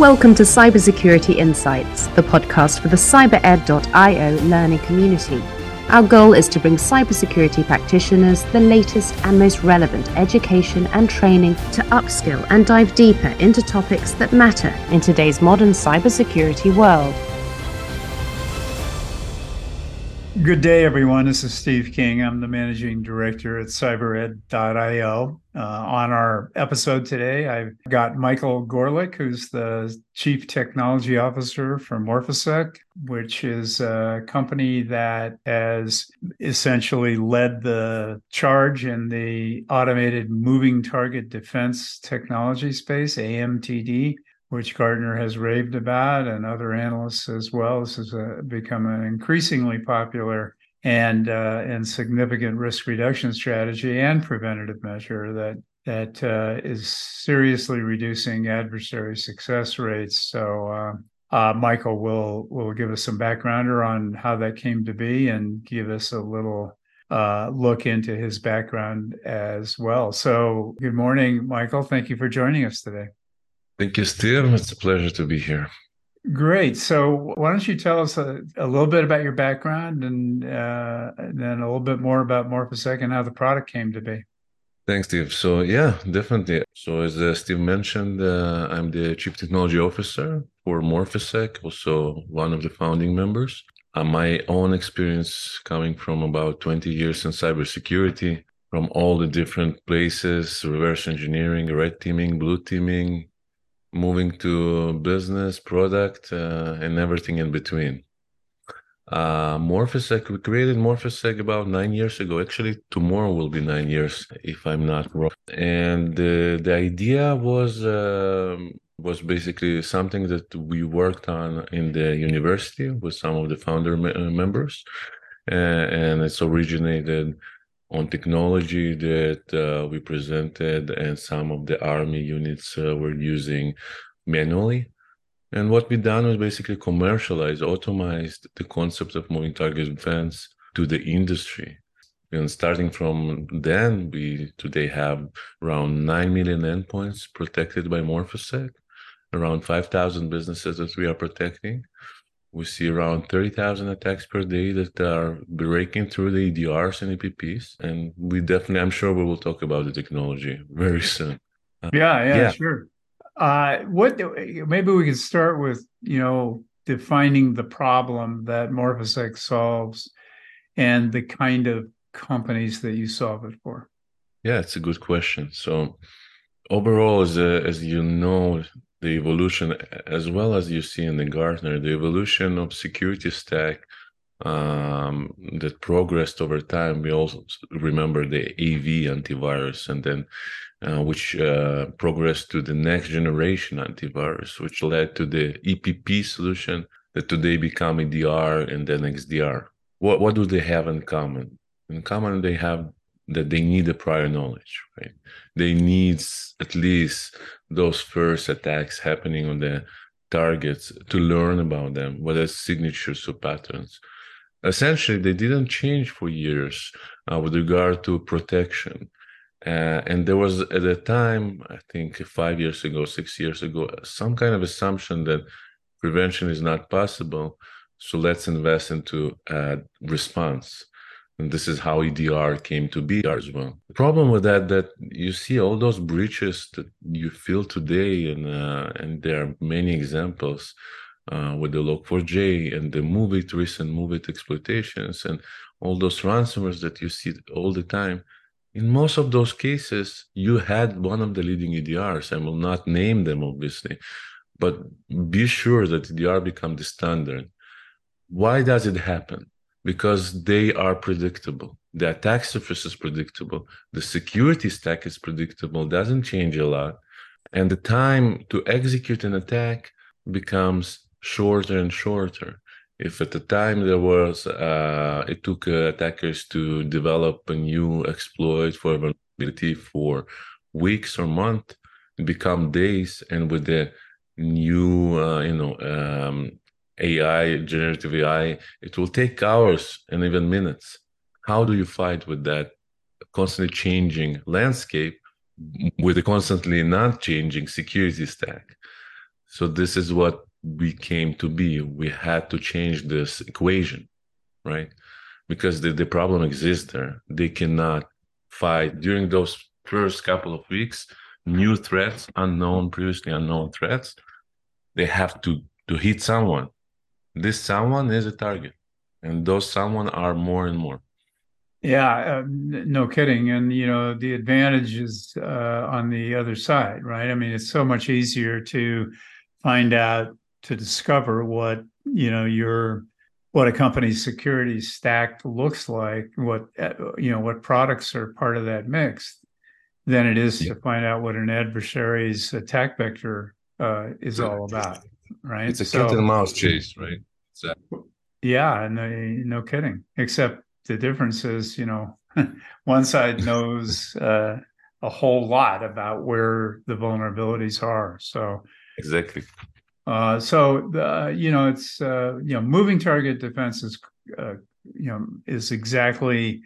Welcome to Cybersecurity Insights, the podcast for the cybered.io learning community. Our goal is to bring cybersecurity practitioners the latest and most relevant education and training to upskill and dive deeper into topics that matter in today's modern cybersecurity world. Good day, everyone. This is Steve King. I'm the managing director at cybered.io. Uh, on our episode today, I've got Michael Gorelik, who's the chief technology officer for Morphisec, which is a company that has essentially led the charge in the automated moving target defense technology space, AMTD which Gartner has raved about and other analysts as well. This has uh, become an increasingly popular and uh, and significant risk reduction strategy and preventative measure that that uh, is seriously reducing adversary success rates. So. Uh, uh, Michael will will give us some backgrounder on how that came to be and give us a little uh, look into his background as well. So, good morning, Michael. Thank you for joining us today. Thank you, Steve. It's a pleasure to be here. Great. So, why don't you tell us a, a little bit about your background and, uh, and, then a little bit more about Morphisec and how the product came to be? Thanks, Steve. So, yeah, definitely. So, as uh, Steve mentioned, uh, I'm the Chief Technology Officer for Morphisec, also one of the founding members. Uh, my own experience coming from about 20 years in cybersecurity, from all the different places reverse engineering, red teaming, blue teaming, moving to business, product, uh, and everything in between. Uh, Morphisec, we created Morphisec about nine years ago. Actually, tomorrow will be nine years, if I'm not wrong. And uh, the idea was uh, was basically something that we worked on in the university with some of the founder me- uh, members, uh, and it's originated on technology that uh, we presented and some of the army units uh, were using manually. And what we done was basically commercialize, automized the concept of moving target defense to the industry. And starting from then, we today have around 9 million endpoints protected by Morphisec, around 5,000 businesses that we are protecting we see around 30,000 attacks per day that are breaking through the EDRs and EPPs. And we definitely, I'm sure we will talk about the technology very soon. Uh, yeah, yeah, yeah, sure. Uh, what maybe we could start with, you know, defining the problem that Morphisec solves and the kind of companies that you solve it for. Yeah, it's a good question. So overall, as, a, as you know, the evolution, as well as you see in the Gartner, the evolution of security stack um, that progressed over time. We also remember the AV antivirus, and then uh, which uh, progressed to the next generation antivirus, which led to the EPP solution that today become EDR and then XDR. What what do they have in common? In common, they have that they need a prior knowledge, right? They need at least those first attacks happening on the targets to learn about them, what are signatures or patterns. Essentially, they didn't change for years uh, with regard to protection. Uh, and there was at the time, I think five years ago, six years ago, some kind of assumption that prevention is not possible. So let's invest into uh, response. And this is how EDR came to be as well. The problem with that that you see all those breaches that you feel today, and uh, and there are many examples uh, with the Log4j and the MOVEit recent MOVEit exploitations and all those ransomwares that you see all the time. In most of those cases, you had one of the leading EDRs. I will not name them, obviously, but be sure that EDR become the standard. Why does it happen? Because they are predictable. The attack surface is predictable. The security stack is predictable, doesn't change a lot. And the time to execute an attack becomes shorter and shorter. If at the time there was, uh, it took uh, attackers to develop a new exploit for vulnerability for weeks or months, it become days. And with the new, uh, you know, um, AI, generative AI, it will take hours and even minutes. How do you fight with that constantly changing landscape with a constantly not changing security stack? So this is what we came to be. We had to change this equation, right? Because the, the problem exists there. They cannot fight during those first couple of weeks, new threats, unknown, previously unknown threats. They have to to hit someone. This someone is a target, and those someone are more and more. Yeah, uh, no kidding. And you know, the advantage is uh, on the other side, right? I mean, it's so much easier to find out to discover what you know your what a company's security stack looks like, what uh, you know, what products are part of that mix, than it is yeah. to find out what an adversary's attack vector uh, is all about, right? It's a so, cat and mouse chase, right? Exactly. Yeah, no, no kidding. Except the difference is, you know, one side knows uh, a whole lot about where the vulnerabilities are. So exactly. Uh, so the, you know, it's uh, you know, moving target defense is uh, you know is exactly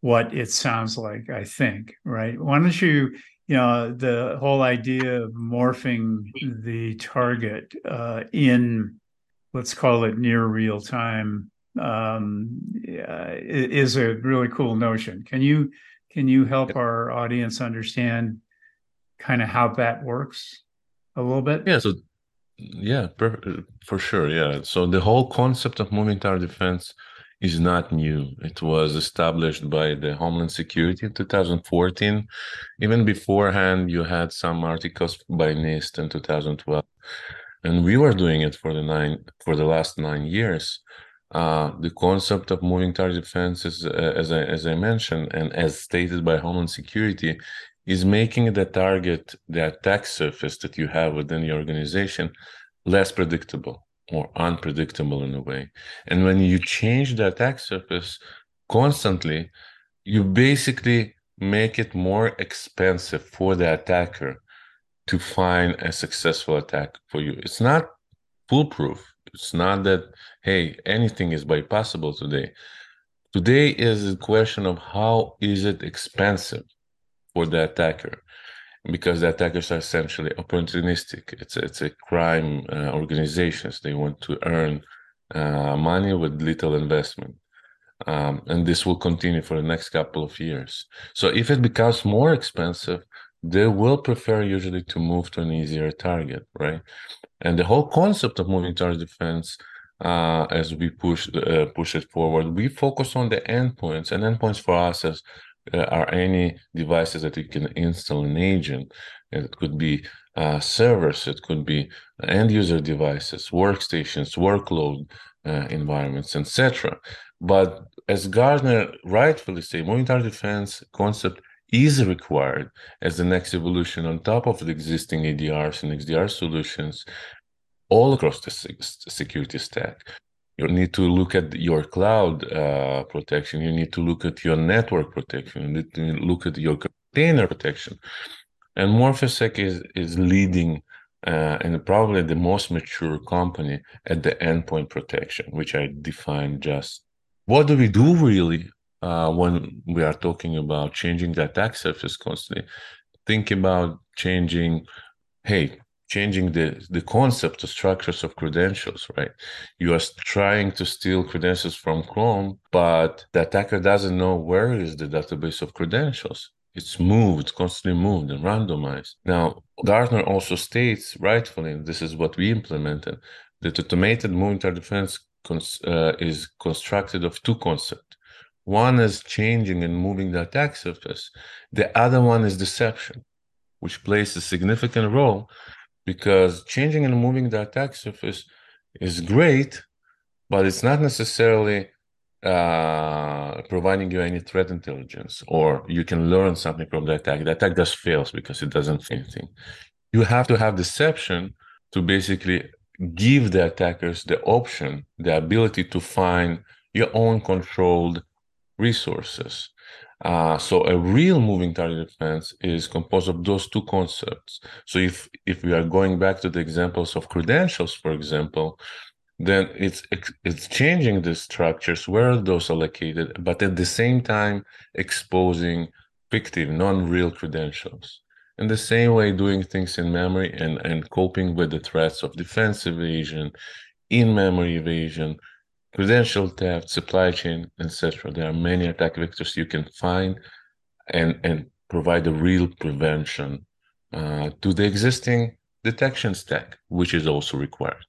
what it sounds like. I think, right? Why don't you? You know, the whole idea of morphing the target uh, in, let's call it near real time um, is a really cool notion. Can you can you help our audience understand kind of how that works a little bit? Yeah. So yeah, per, for sure. Yeah. So the whole concept of moving target defense is not new. It was established by the Homeland Security in 2014. Even beforehand, you had some articles by NIST in 2012, and we were doing it for the nine for the last nine years uh, the concept of moving target defense, is, uh, as, I, as I mentioned, and as stated by Homeland Security, is making the target, the attack surface that you have within your organization, less predictable or unpredictable in a way. And when you change the attack surface constantly, you basically make it more expensive for the attacker to find a successful attack for you. It's not foolproof. It's not that hey, anything is bypassable today. Today is a question of how is it expensive for the attacker, because the attackers are essentially opportunistic. It's it's a crime uh, organizations. They want to earn uh, money with little investment. Um, and this will continue for the next couple of years. So if it becomes more expensive, they will prefer usually to move to an easier target, right? And the whole concept of moving target defense uh, as we push uh, push it forward. We focus on the endpoints, and endpoints for us as, uh, are any devices that you can install an agent. It could be uh, servers, it could be end user devices, workstations, workload uh, environments, etc. But as Gartner rightfully say, moving target defense concept is required as the next evolution on top of the existing EDRs and XDR solutions all across the security stack. You need to look at your cloud uh, protection. You need to look at your network protection. You need to look at your container protection. And Morphisec is is leading uh, and probably the most mature company at the endpoint protection, which I define just. What do we do really uh, when we are talking about changing the attack surface constantly? Think about changing. Hey, changing the the concept of structures of credentials right? You are trying to steal credentials from chrome but the attacker doesn't know where is the database of credentials. It's moved constantly moved and randomized. Now gartner also states rightfully and this is what we implemented that automated moving defense cons- uh, is constructed of two concepts. One is changing and moving the attack surface. The other one is deception which plays a significant role because changing and moving the attack surface is great, but it's not necessarily uh, providing you any threat intelligence or you can learn something from the attack. The attack just fails because it doesn't anything. You have to have deception to basically give the attackers the option, the ability to find your own controlled resources. Uh, so a real moving target defense is composed of those two concepts. So if if we are going back to the examples of credentials, for example, then it's it's changing the structures where those are located, but at the same time exposing fictive, non-real credentials. In the same way, doing things in memory and, and coping with the threats of defense evasion, in-memory evasion, credential theft, supply chain, etc. There are many attack vectors you can find and, and provide a real prevention uh, to the existing detection stack, which is also required.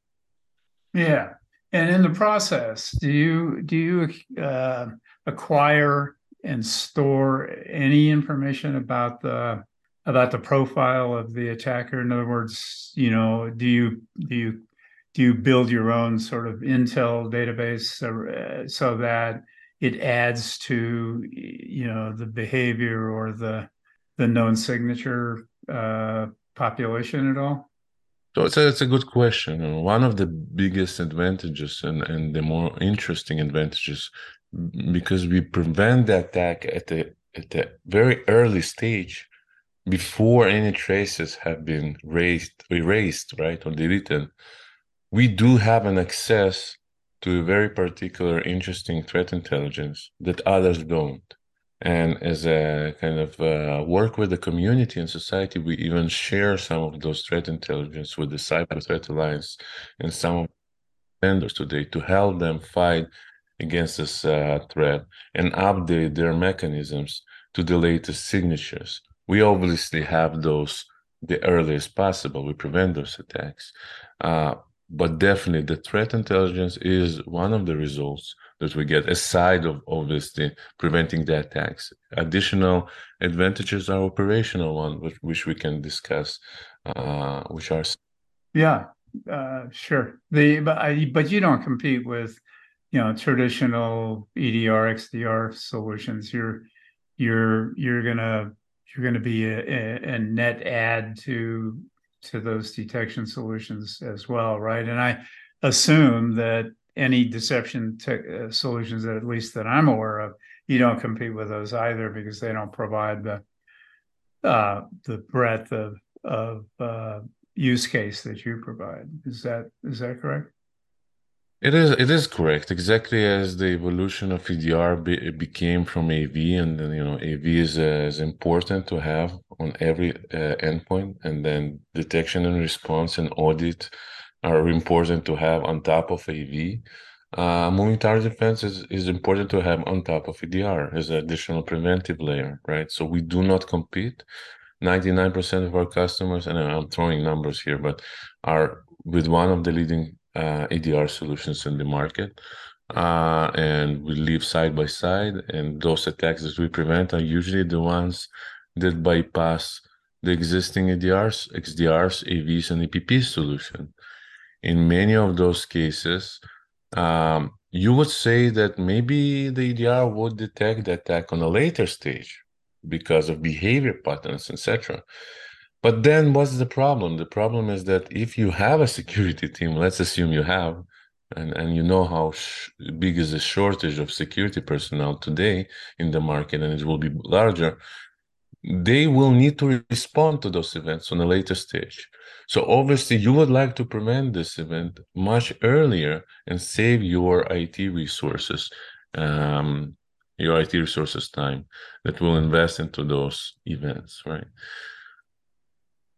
Yeah, and in the process, do you do you uh, acquire and store any information about the about the profile of the attacker? In other words, you know, do you do you do you build your own sort of intel database so, uh, so that it adds to you know the behavior or the the known signature uh, population at all? So it's a, it's a good question. One of the biggest advantages and, and the more interesting advantages, because we prevent the attack at the at the very early stage, before any traces have been raised, erased, right, or deleted, we do have an access to a very particular, interesting threat intelligence that others don't. And as a kind of uh, work with the community and society, we even share some of those threat intelligence with the Cyber Threat Alliance and some of vendors today to help them fight against this uh, threat and update their mechanisms to the latest signatures. We obviously have those the earliest possible. We prevent those attacks. Uh, but definitely the threat intelligence is one of the results that we get aside of obviously preventing the attacks. Additional advantages are operational one, which, which we can discuss, uh, which are yeah, uh, sure. The but I, but you don't compete with you know traditional EDR XDR solutions. You're you're you're gonna you're gonna be a, a, a net add to to those detection solutions as well, right? And I assume that any deception te- uh, solutions that at least that I'm aware of, you don't compete with those either because they don't provide the uh, the breadth of of uh, use case that you provide. Is that is that correct? It is it is correct. Exactly as the evolution of EDR be, became from AV, and then you know AV is uh, is important to have on every uh, endpoint, and then detection and response and audit are important to have on top of AV. Uh, moving target defense is, is important to have on top of EDR as an additional preventive layer, right? So we do not compete. 99% of our customers, and I'm throwing numbers here, but are with one of the leading uh, EDR solutions in the market. Uh, and we live side by side, and those attacks that we prevent are usually the ones that bypass the existing EDRs, XDRs, AVs, and EPP solution in many of those cases, um, you would say that maybe the EDR would detect the attack on a later stage because of behavior patterns, etc. But then what's the problem? The problem is that if you have a security team, let's assume you have, and, and you know how sh- big is the shortage of security personnel today in the market, and it will be larger, they will need to respond to those events on a later stage. So obviously, you would like to prevent this event much earlier and save your IT resources, um, your IT resources time that will invest into those events, right?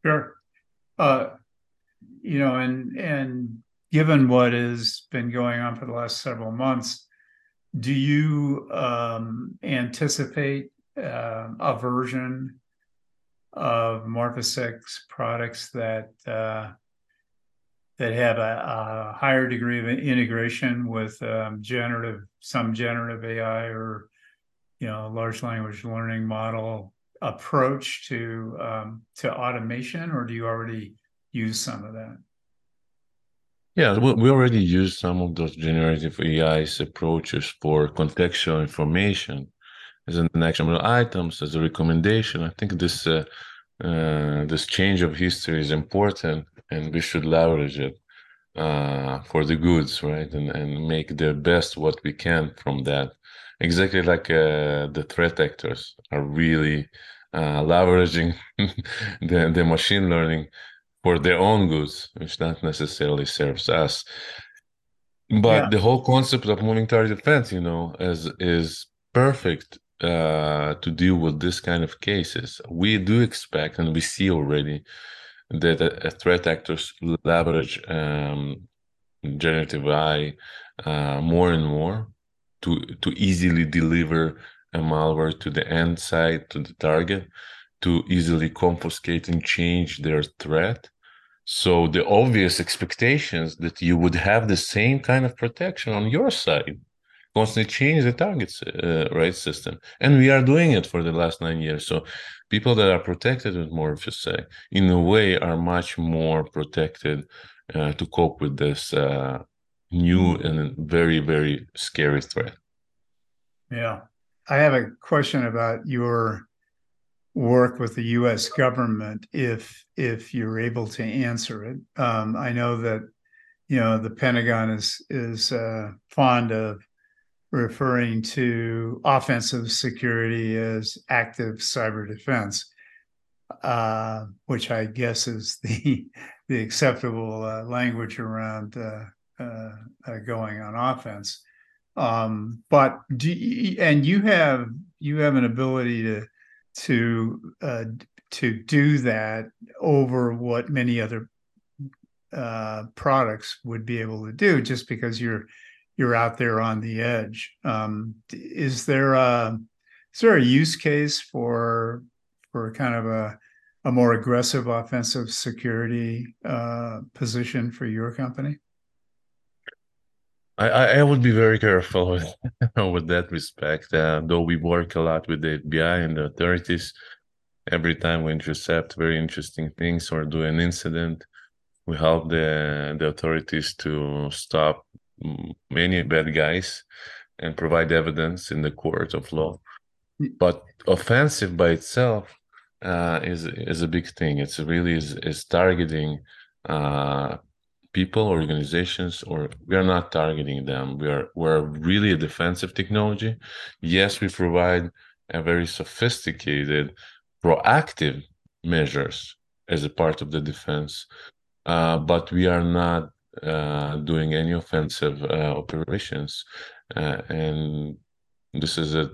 Sure. Uh, you know, and and given what has been going on for the last several months, do you um, anticipate uh, a version of Morphisec products that uh, that have a, a, higher degree of integration with um, generative some generative AI or you know large language learning model approach to um, to automation, or do you already use some of that? Yeah, we already use some of those generative AI's approaches for contextual information as an actionable items, as a recommendation. I think this uh, uh, this change of history is important, and we should leverage it uh, for the goods, right? And and make the best what we can from that. Exactly like uh, the threat actors are really uh, leveraging the the machine learning for their own goods, which not necessarily serves us. But yeah. the whole concept of moving target defense, you know, is is perfect uh, to deal with this kind of cases. We do expect, and we see already, that uh, threat actors leverage um, generative AI uh, more and more to to easily deliver a malware to the end site to the target, to easily confiscate and change their threat. So the obvious expectations that you would have the same kind of protection on your side constantly change the targets uh, right system and we are doing it for the last nine years so people that are protected with Morphisec in a way are much more protected uh, to cope with this uh, new and very very scary threat. Yeah. I have a question about your work with the us government if if you're able to answer it. Um, i know that you know the pentagon is is uh, fond of referring to offensive security as active cyber defense, uh, which I guess is the the acceptable uh, language around uh, uh, uh going on offense. Um, but do you, and you have you have an ability to to uh, to do that over what many other products would be able to do, just because you're you're out there on the edge. Um, is there a is there a use case for for kind of a a more aggressive offensive security uh, position for your company? I, I would be very careful with, with that respect. Uh, though we work a lot with the FBI and the authorities, every time we intercept very interesting things or do an incident, we help the the authorities to stop many bad guys and provide evidence in the court of law. But offensive by itself uh, is is a big thing. It's really is, is targeting uh, people, organizations, or we are not targeting them. We are we're really a defensive technology. Yes, we provide a very sophisticated, proactive measures as a part of the defense, uh, but we are not uh, doing any offensive uh, operations, uh, and this is a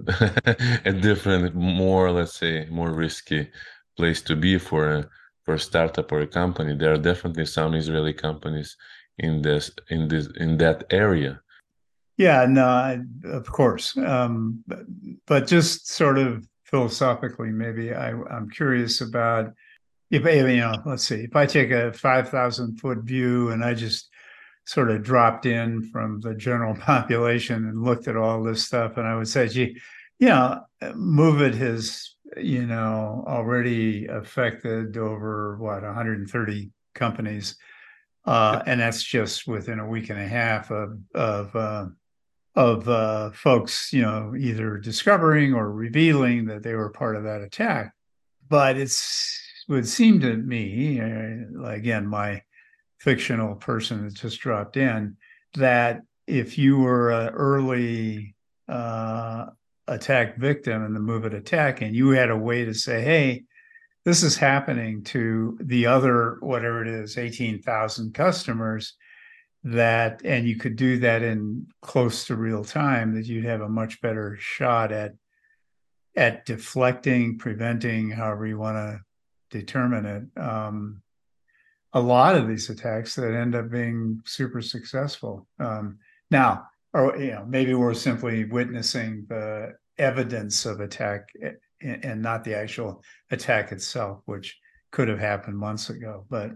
a different, more let's say, more risky place to be for a for a startup or a company. There are definitely some Israeli companies in this in this in that area. Yeah, no, of course, um, but, but just sort of philosophically, maybe I, I'm curious about if you know, let's see, if I take a five thousand foot view and I just sort of dropped in from the general population and looked at all this stuff, and I would say, gee, you know, MOVEit has you know already affected over what 130 companies, uh, and that's just within a week and a half of of uh, of uh, folks, you know, either discovering or revealing that they were part of that attack. But it's would seem to me, uh, again, my fictional person that just dropped in, that if you were an early uh, attack victim and the MOVEit attack and you had a way to say, hey, this is happening to the other, whatever it is, 18,000 customers, that, and you could do that in close to real time, that you'd have a much better shot at at deflecting, preventing, however you want to determine it. Um, a lot of these attacks that end up being super successful. Um, now, or you know, maybe we're simply witnessing the evidence of attack eh, and not the actual attack itself, which could have happened months ago. But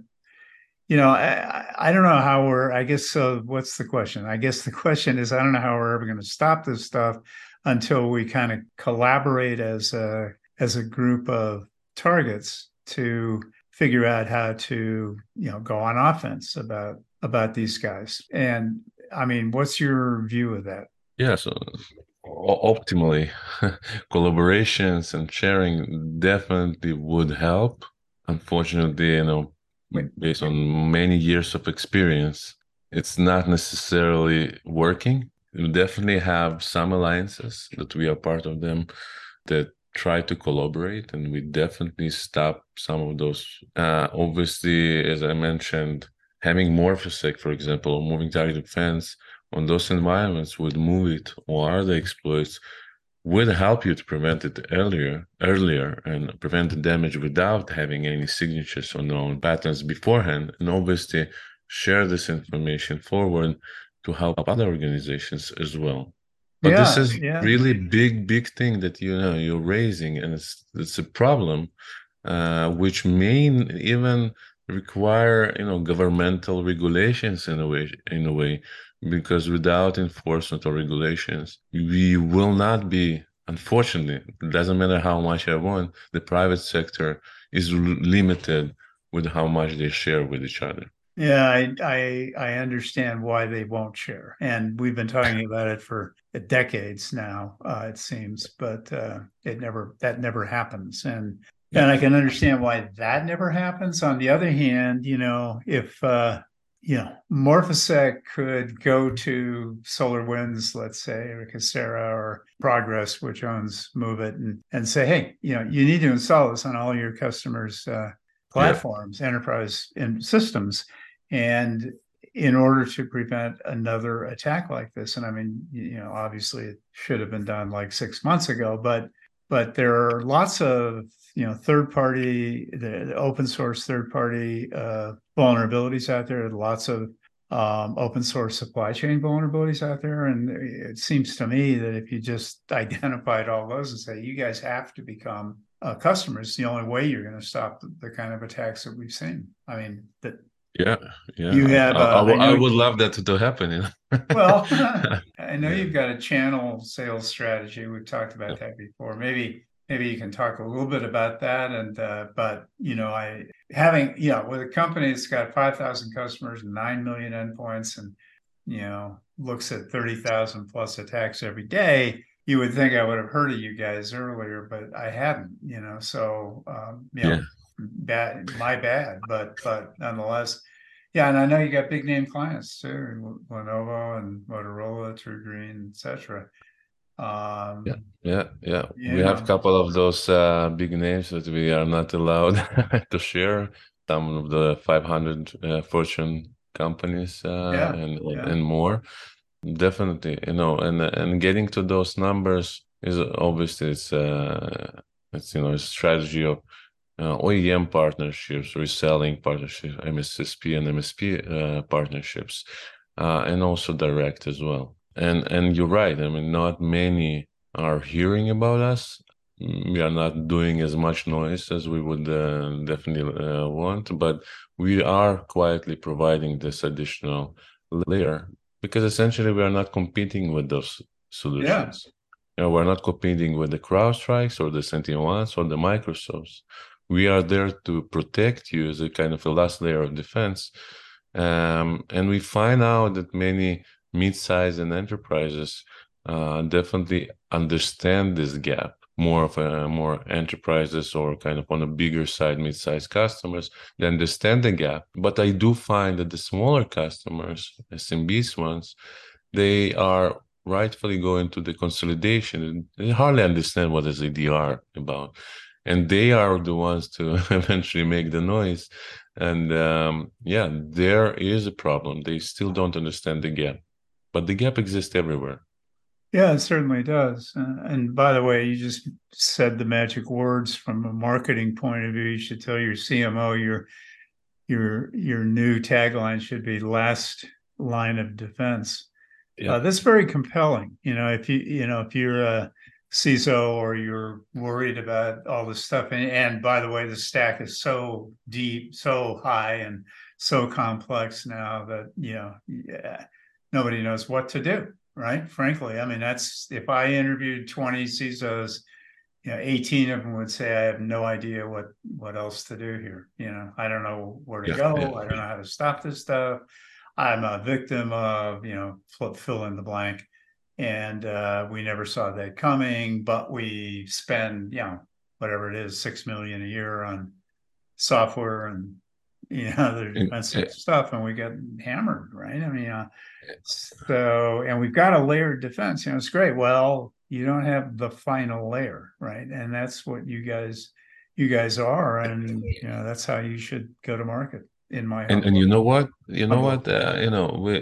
you know, I, I don't know how we're. I guess so. What's the question? I guess the question is, I don't know how we're ever going to stop this stuff until we kind of collaborate as a as a group of targets to figure out how to you know go on offense about about these guys and i mean what's your view of that? Yeah so optimally collaborations and sharing definitely would help. Unfortunately you know based on many years of experience it's not necessarily working. We definitely have some alliances that we are part of them that try to collaborate and we definitely stop some of those. Uh, obviously as i mentioned having more Morphisec for example or moving target defense on those environments would move it or other exploits would help you to prevent it earlier, earlier, and prevent the damage without having any signatures on known patterns beforehand, and obviously share this information forward to help other organizations as well. But Yeah, this is yeah. really big, big thing that you know you're raising, and it's it's a problem uh, which may even require you know governmental regulations in a way in a way because without enforcement or regulations we will not be unfortunately it doesn't matter how much i want the private sector is limited with how much they share with each other Yeah, I, I I understand why they won't share, and we've been talking about it for decades now. Uh, it seems, but uh, it never that never happens, and and I can understand why that never happens. On the other hand, you know, if uh, you know Morphisec could go to SolarWinds, let's say, or Kaseya or Progress, which owns MOVEit, and and say, hey, you know, you need to install this on all your customers' uh, platforms, enterprise and systems. And in order to prevent another attack like this and i mean you know obviously it should have been done like six months ago but but there are lots of you know third party the, the open source third party uh, vulnerabilities out there. Lots of um, open source supply chain vulnerabilities out there. And it seems to me that if you just identified all those and say you guys have to become uh, customers the only way you're going to stop the, the kind of attacks that we've seen. I mean that yeah yeah. You have, I- I uh, I w- I know- would love that to happen you know. Well i know Yeah. you've got a channel sales strategy. We've talked about that before. Maybe maybe you can talk a little bit about that and uh, but you know i having you know with a company that's got 5000 customers and 9 million endpoints and you know looks at 30,000 plus attacks every day you would think i would have heard of you guys earlier but i hadn't you know so um you know, Yeah. bad my bad but but nonetheless yeah, and I know you got big name clients too, Lenovo and Motorola, TruGreen, etc. Um, Yeah. Yeah, yeah. We have a couple of those uh, big names that we are not allowed to share. Some of the 500 uh, Fortune companies uh, Yeah, and yeah. and more. Definitely, you know, and and getting to those numbers is obviously it's uh it's you know a strategy of uh, OEM partnerships, reselling partnerships, MSSP and MSP uh, partnerships, uh, and also direct as well. And and you're right. I mean, not many are hearing about us. We are not doing as much noise as we would uh, definitely uh, want, but we are quietly providing this additional layer because essentially we are not competing with those solutions. You know, we're not competing with the CrowdStrikes or the SentinelOnes or the Microsofts. We are there to protect you as a kind of a last layer of defense. Um, and we find out that many mid-size and enterprises uh, definitely understand this gap. More of a more enterprises or kind of on a bigger side mid-sized customers they understand the gap. But i do find that the smaller customers smbs ones they are rightfully going to the consolidation. They hardly understand what is EDR about. And they are the ones to eventually make the noise. And um, yeah there is a problem. They still don't understand the gap but the gap exists everywhere Yeah, it certainly does. Uh, and by the way, you just said the magic words from a marketing point of view. You should tell your CMO your your your new tagline should be last line of defense. Yeah. Uh, that's very compelling. You know, if you you know if you're a CISO or you're worried about all this stuff, and, and by the way, the stack is so deep, so high, and so complex now that you know, yeah, nobody knows what to do right? Frankly, I mean, that's if I interviewed 20 CISOs, you know, 18 of them would say, I have no idea what what else to do here. You know, I don't know where to Yeah, go. yeah, I don't know how to stop this stuff. I'm a victim of, you know, flip fill in the blank. And uh, we never saw that coming, but we spend, you know, whatever it is, six million a year on software and you know other And- defensive stuff, and we get hammered, right? I mean, uh, so, and we've got a layered defense. You know, it's great. Well, you don't have the final layer, right? And that's what you guys, you guys are, and you know that's how you should go to market. In my and and you know what you know what uh, you know we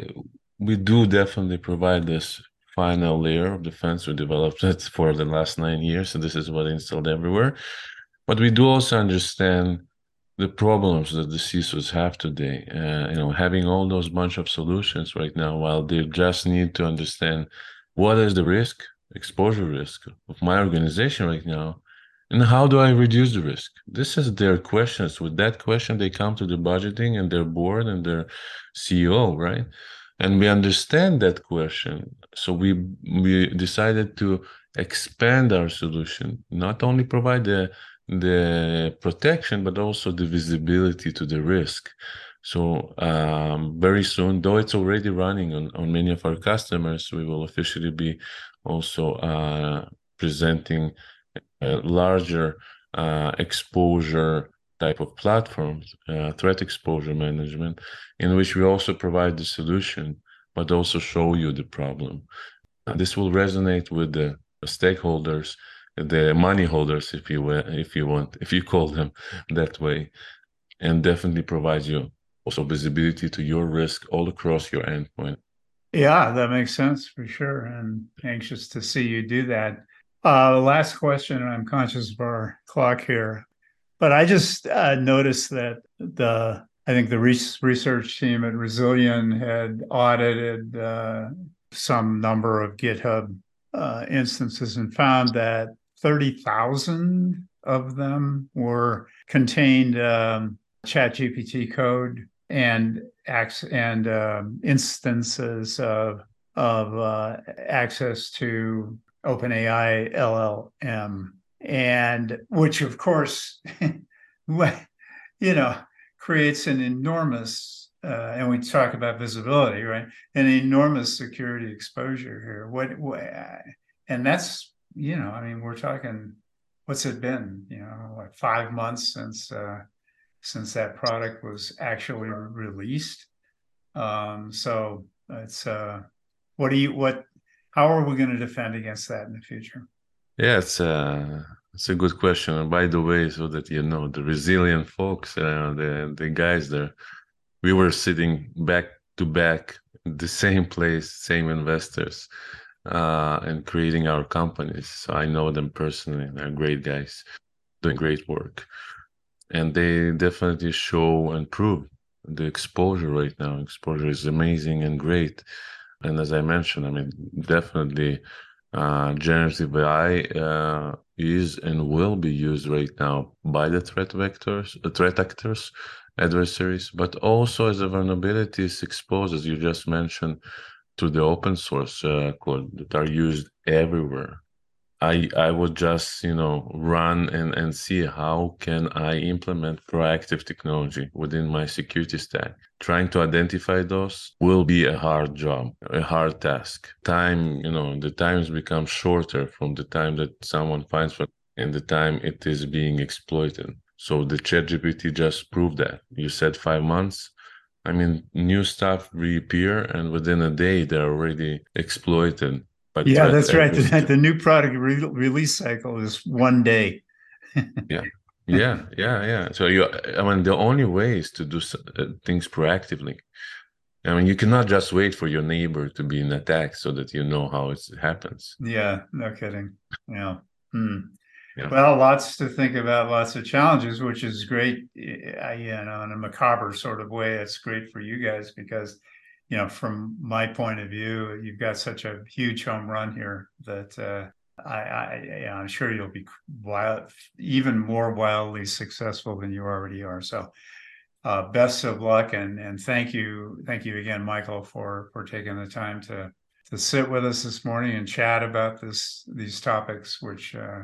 we do definitely provide this final layer of defense. We developed it for the last nine years, and this is what installed everywhere. But we do also understand the problems that the CISOs have today. Uh, you know, having all those bunch of solutions right now, while they just need to understand what is the risk, exposure risk of my organization right now, and how do I reduce the risk? This is their questions. With that question, they come to the budgeting and their board and their CEO, right? And we understand that question. So we we decided to expand our solution, not only provide the the protection, but also the visibility to the risk. So um, very soon, though it's already running on, on many of our customers, we will officially be also uh, presenting a larger uh, exposure type of platforms, uh, threat exposure management, in which we also provide the solution, but also show you the problem. this will resonate with the stakeholders the money holders, if you will, if you want, if you call them that way, and definitely provides you also visibility to your risk all across your endpoint. Yeah, that makes sense for sure. And anxious to see you do that. Uh, last question, I'm conscious of our clock here, but I just uh, noticed that the I think the research team at Rezilion had audited uh, some number of GitHub uh, instances and found that 30,000 of them were contained um, ChatGPT code and acts and um, instances of of uh, access to OpenAI LLM, and which of course, you know, creates an enormous. Uh, and we talk about visibility, right? An enormous security exposure here. What, what and that's you know, I mean, we're talking, what's it been? You know, like five months since uh, since that product was actually released. Um, so it's uh, what do you what? How are we going to defend against that in the future? Yeah, it's uh, it's a good question. And by the way, so that you know, the Rezilion folks, uh, the the guys there, we were sitting back to back, the same place, same investors uh, and creating our companies. So I know them personally. They're great guys, doing great work, and they definitely show and prove the exposure right now. Exposure is amazing and great, and as I mentioned, I mean definitely uh, generative AI uh, is and will be used right now by the threat vectors, uh, threat actors, adversaries, but also as a vulnerability is exposed, as you just mentioned, to the open source uh, code that are used everywhere. I i would just you know run and and see how can i implement proactive technology within my security stack. Trying to identify those will be a hard job a hard task. Time you know the times become shorter from the time that someone finds one and the time it is being exploited. So the ChatGPT just proved that. You said five months I mean, new stuff reappear, and within a day they're already exploited. But yeah, that's right. The, the, new product re- release cycle is one day. yeah, yeah, yeah, yeah. So you, I mean, the only way is to do uh, things proactively. I mean, you cannot just wait for your neighbor to be in attack so that you know how it happens. Yeah, no kidding. Yeah. Hmm. Yeah. Well, lots to think about, lots of challenges, which is great. Uh, you know, in a macabre sort of way, it's great for you guys because, you know, from my point of view, you've got such a huge home run here that uh, I, I, I'm sure you'll be wild, even more wildly successful than you already are. So, uh, best of luck and and thank you, thank you again, Michael, for for taking the time to to sit with us this morning and chat about this these topics, which. Uh,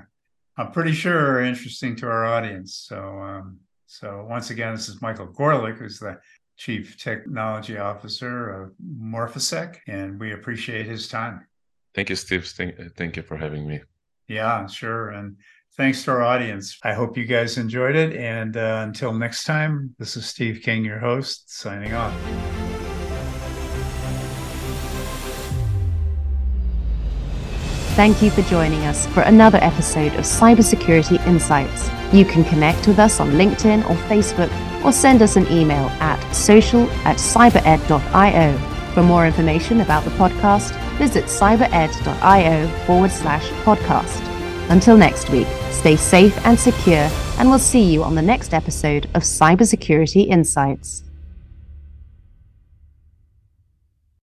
I'm pretty sure are interesting to our audience. So, um, so once again, this is Michael Gorelik, who's the Chief Technology Officer of Morphisec, and we appreciate his time. Thank you, Steve. Thank, thank you for having me. Yeah, sure. And thanks to our audience. I hope you guys enjoyed it. And uh, until next time, this is Steve King, your host, signing off. Thank you for joining us for another episode of Cybersecurity Insights. You can connect with us on LinkedIn or Facebook or send us an email at social at cybered.io. For more information about the podcast, visit cybered.io forward slash podcast. Until next week, stay safe and secure, and we'll see you on the next episode of Cybersecurity Insights.